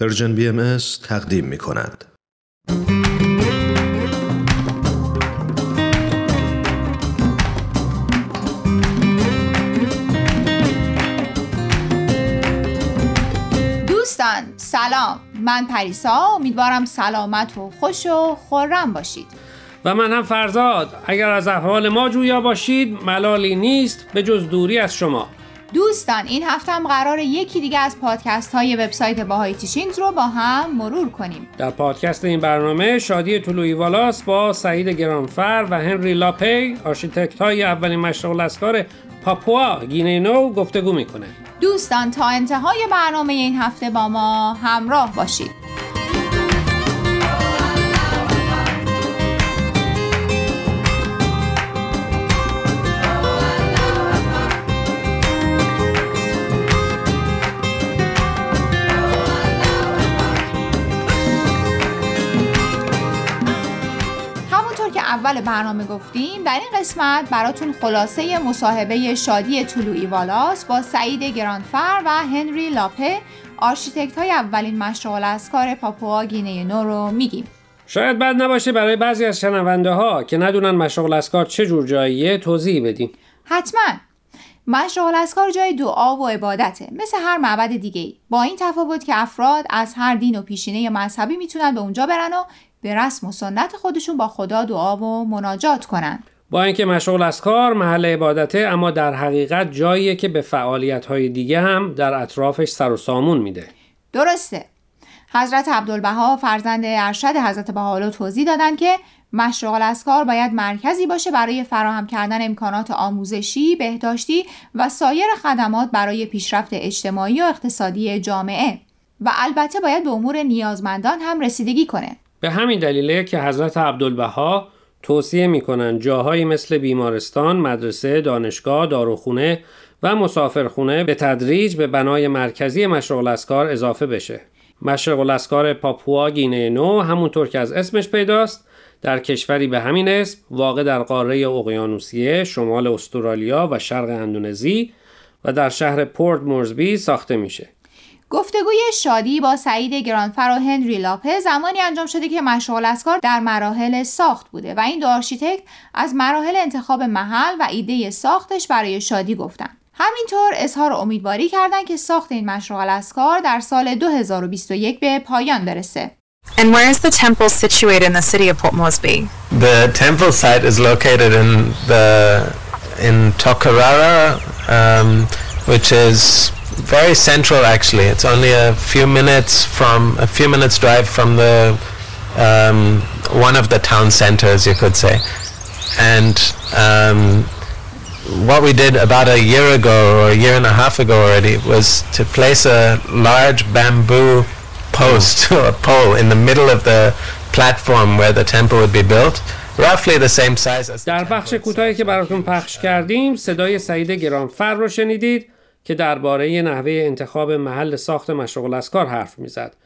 Persian BM تقدیم می کند. دوستان سلام. من پریسا. امیدوارم سلامت و خوش و خرم باشید. و من هم فرزاد. اگر از احوال ما جویا باشید ملالی نیست به جز دوری از شما. دوستان این هفته هم قرار یکی دیگه از پادکست های وبسایت Bahá'í Teachings رو با هم مرور کنیم. در پادکست این برنامه شادی طلوعی والاس با سعید گرانفر و هنری لاپه آرشیتکت های اولین مشرق الاذکار پاپوا گینه نو گفتگو می‌کنه. دوستان تا انتهای برنامه این هفته با ما همراه باشید. اول برنامه گفتیم در این قسمت براتون خلاصه مصاحبه شادی طلوعی والاس با سعید گرانفر و هنری لاپه آرشیتکت های اولین مشرق الاذکار پاپوا گینه نو رو میگیم. شاید بد نباشه برای بعضی از شنونده ها که ندونن مشرق الاسکار چه جور جاییه توضیح بدیم حتما. مشرق الاذکار جای دعا و عبادته مثل هر معبد دیگه ای با این تفاوت که افراد از هر دین و پیشینه یا مذهبی می‌تونن به اونجا برن و به رسم و سنت خودشون با خدا دعا و مناجات کنن. با اینکه مشغول از کار محل عبادته اما در حقیقت جاییه که به فعالیت های دیگه هم در اطرافش سر و سامون میده. درسته. حضرت عبدالبها فرزند ارشد حضرت بهاءالله توضیح دادن که مشرق الاسکار باید مرکزی باشه برای فراهم کردن امکانات آموزشی، بهداشتی و سایر خدمات برای پیشرفت اجتماعی و اقتصادی جامعه. و البته باید به امور نیازمندان هم رسیدگی کنه. به همین دلیله که حضرت عبدالبها توصیه می‌کنن جاهایی مثل بیمارستان، مدرسه، دانشگاه، داروخونه و مسافرخونه به تدریج به بنای مرکزی مشرق الاسکار اضافه بشه. مشرق الاسکار پاپوا گینه نو همونطور که از اسمش پیداست در کشوری به همین اسم واقع در قاره اقیانوسیه شمال استرالیا و شرق اندونزی و در شهر پورت مورزبی ساخته میشه. گفتگوی شادی با سعید گرانفر و هنری لاپه زمانی انجام شده که مشرق الاذکار در مراحل ساخت بوده و این دو آرشیتکت از مراحل انتخاب محل و ایده ساختش برای شادی گفتن. همینطور اظهار امیدواری کردند که ساخت این مشرق الاذکار در سال 2021 به پایان برسه. And where is the temple situated in the city of Port Moresby? The temple site is located in the in Tokarara, um, which is very central actually. It's only a few minutes from a few minutes drive from the um, one of the town centers, you could say. And um, what we did about a year ago or a year and a half ago already was to place a large bamboo post or pole in the middle of the platform where the temple would be built. Roughly the same size as در بخش کوتاهی که براتون پخش کردیم صدای سعید گرانفر رو شنیدید که درباره نحوه انتخاب محل ساخت مشروق الاسکار حرف می‌زد.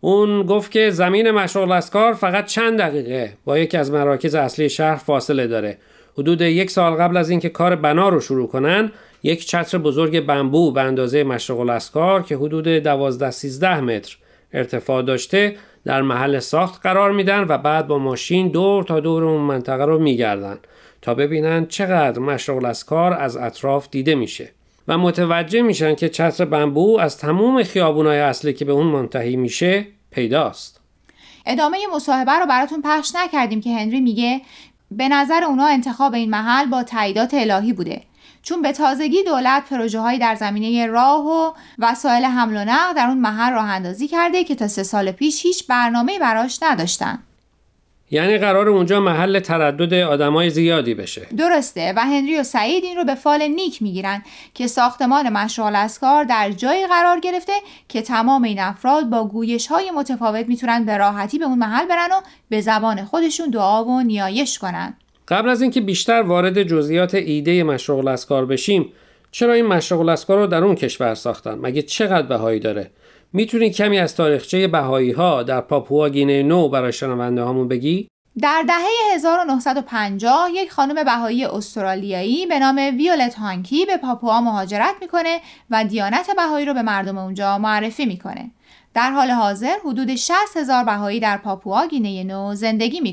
اون گفت که زمین مشروق الاسکار فقط چند دقیقه با یکی از مراکز اصلی شهر فاصله داره. حدود یک سال قبل از اینکه کار بنا رو شروع کنن یک چتر بزرگ بمبو به اندازه مشرق الاسکار که حدود 12 13 متر ارتفاع داشته در محل ساخت قرار میدن و بعد با ماشین دور تا دور اون منطقه رو میگردن تا ببینن چقدر مشرق الاسکار از اطراف دیده میشه. و متوجه میشن که چتر بمبو از تموم خیابونای اصلی که به اون منتهی میشه پیداست. ادامه مصاحبه رو براتون پخش نکردیم که هنری میگه به نظر اونا انتخاب این محل با تاییدات الهی بوده چون به تازگی دولت پروژه های در زمینه راه و وسایل حمل و نقل در اون محل راه اندازی کرده که تا سه سال پیش هیچ برنامه براش نداشتن. یعنی قرار اونجا محل تردد آدمای زیادی بشه. درسته و هنری و سعید این رو به فال نیک می‌گیرن که ساختمان مشغال اسکار در جایی قرار گرفته که تمام این افراد با گویش های متفاوت می‌تونن به راحتی به اون محل برن و به زبان خودشون دعا و نیایش کنن. قبل از اینکه بیشتر وارد جزئیات ایده مشغول اسکار بشیم چرا این مشغول اسکار رو در اون کشور ساختن؟ مگه چقدر بهایی داره؟ می‌تونی کمی از تاریخچه بهایی ها در پاپوا گینه نو برای شنونده هامون بگی؟ در دهه 1950 یک خانم بهایی استرالیایی به نام ویولت هانکی به پاپوا مهاجرت می‌کنه و دیانت بهایی رو به مردم اونجا معرفی می‌کنه در حال حاضر حدود 60 هزار بهایی در پاپوا گینه نو زندگی می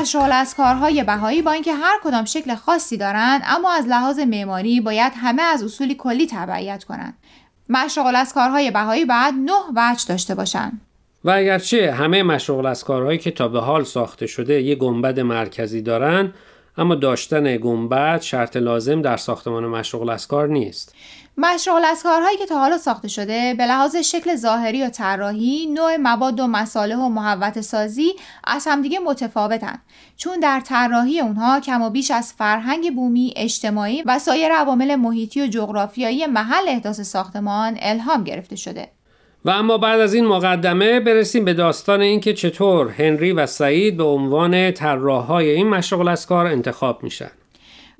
مشغول از کارهای بهایی با اینکه هر کدام شکل خاصی دارند اما از لحاظ معماری باید همه از اصولی کلی تبعیت کنند. مشغول از کارهای بهایی بعد نه وجه داشته باشند. و اگرچه همه مشغول از کارهایی که تا به حال ساخته شده یک گنبد مرکزی دارند اما داشتن گنبد شرط لازم در ساختمان مشغول از کار نیست. مشغول از کارهایی که تا حالا ساخته شده به لحاظ شکل ظاهری و طراحی نوع مواد و مصالح و محوت سازی از همدیگه متفاوتن. چون در طراحی اونها کم و بیش از فرهنگ بومی اجتماعی و سایر عوامل محیطی و جغرافیایی محل احداث ساختمان الهام گرفته شده. و اما بعد از این مقدمه برسیم به داستان اینکه چطور هنری و سعید به عنوان طراحهای این مشرق الاذکار انتخاب میشن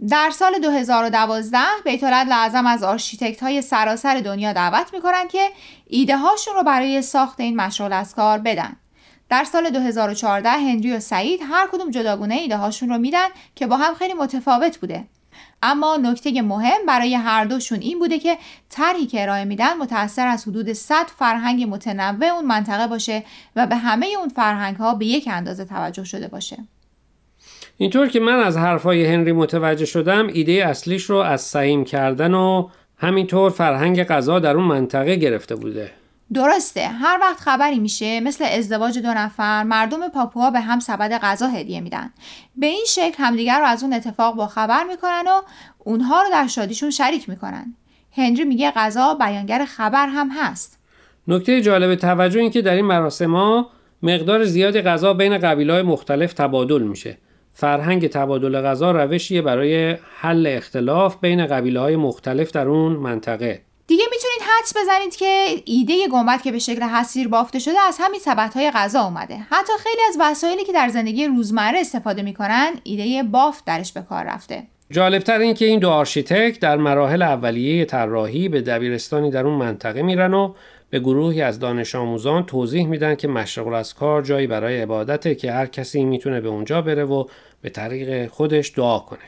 در سال 2012 بیت لازم از آرشیتکت های سراسر دنیا دعوت می‌کنن که ایده هاشون رو برای ساخت این مشغول از کار بدن. در سال 2014 هنری و سعید هر کدوم جداگونه ایده هاشون رو میدن که با هم خیلی متفاوت بوده. اما نکته مهم برای هر دوشون این بوده که طرحی که ارائه میدن متأثر از حدود 100 فرهنگ متنوع اون منطقه باشه و به همه اون فرهنگ ها به یک اندازه توجه شده باشه. اینطور که من از حرفای هنری متوجه شدم ایده اصلیش رو از سعیم کردن و همینطور فرهنگ غذا در اون منطقه گرفته بوده درسته هر وقت خبری میشه مثل ازدواج دو نفر مردم پاپوها به هم سبد غذا هدیه میدن. به این شکل همدیگر رو از اون اتفاق با خبر می‌کنن و اونها رو در شادیشون شریک می‌کنن. هنری میگه غذا بیانگر خبر هم هست. نکته جالب توجه این که در این مراسم ها مقدار زیادی غذا بین قبیله مختلف تبادل میشه. فرهنگ تبادل غذا روشیه برای حل اختلاف بین قبیله های مختلف در اون منطقه. حدس بزنید که ایده گنبد که به شکل حصیر بافته شده از همین سبد های غذا اومده. حتی خیلی از وسایلی که در زندگی روزمره استفاده می‌کنن ایده بافت درش به کار رفته. جالبتر این که این دو آرشیتکت در مراحل اولیه طراحی به دبیرستانی در اون منطقه میرن و به گروهی از دانش آموزان توضیح میدن که مشرق الاذکار جایی برای عبادته که هر کسی می‌تونه به اونجا بره و به طریق خودش دعا کنه.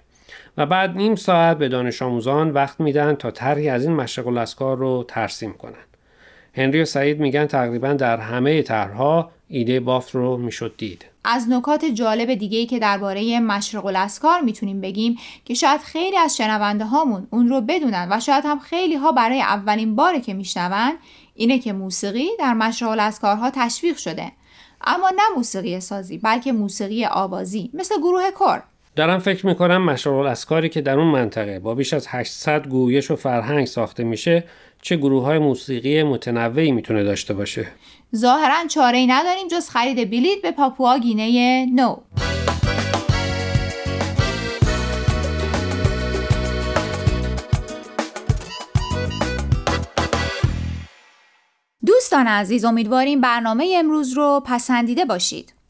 و بعد نیم ساعت به دانش آموزان وقت میدن تا طرحی از این مشغول از کار رو ترسیم کنن. هنری و سعید میگن تقریبا در همه طرحها ایده بافت رو می‌شد دید. از نکات جالب دیگه ای که درباره مشرق الاسکار می‌تونیم بگیم که شاید خیلی از شنونده هامون اون رو بدونن و شاید هم خیلی ها برای اولین باره که میشنون اینه که موسیقی در مشرق الاسکارها تشویق شده. اما نه موسیقی سازی بلکه موسیقی آوازی مثل گروه کور دارم فکر می‌کنم مشغول اسکاری که در اون منطقه با بیش از 800 گویش و فرهنگ ساخته میشه چه گروه های موسیقی متنوعی می‌تونه داشته باشه. ظاهرا چاره ای نداریم جز خرید بلیت به پاپوا گینه نو. دوستان عزیز امیدواریم برنامه امروز رو پسندیده باشید.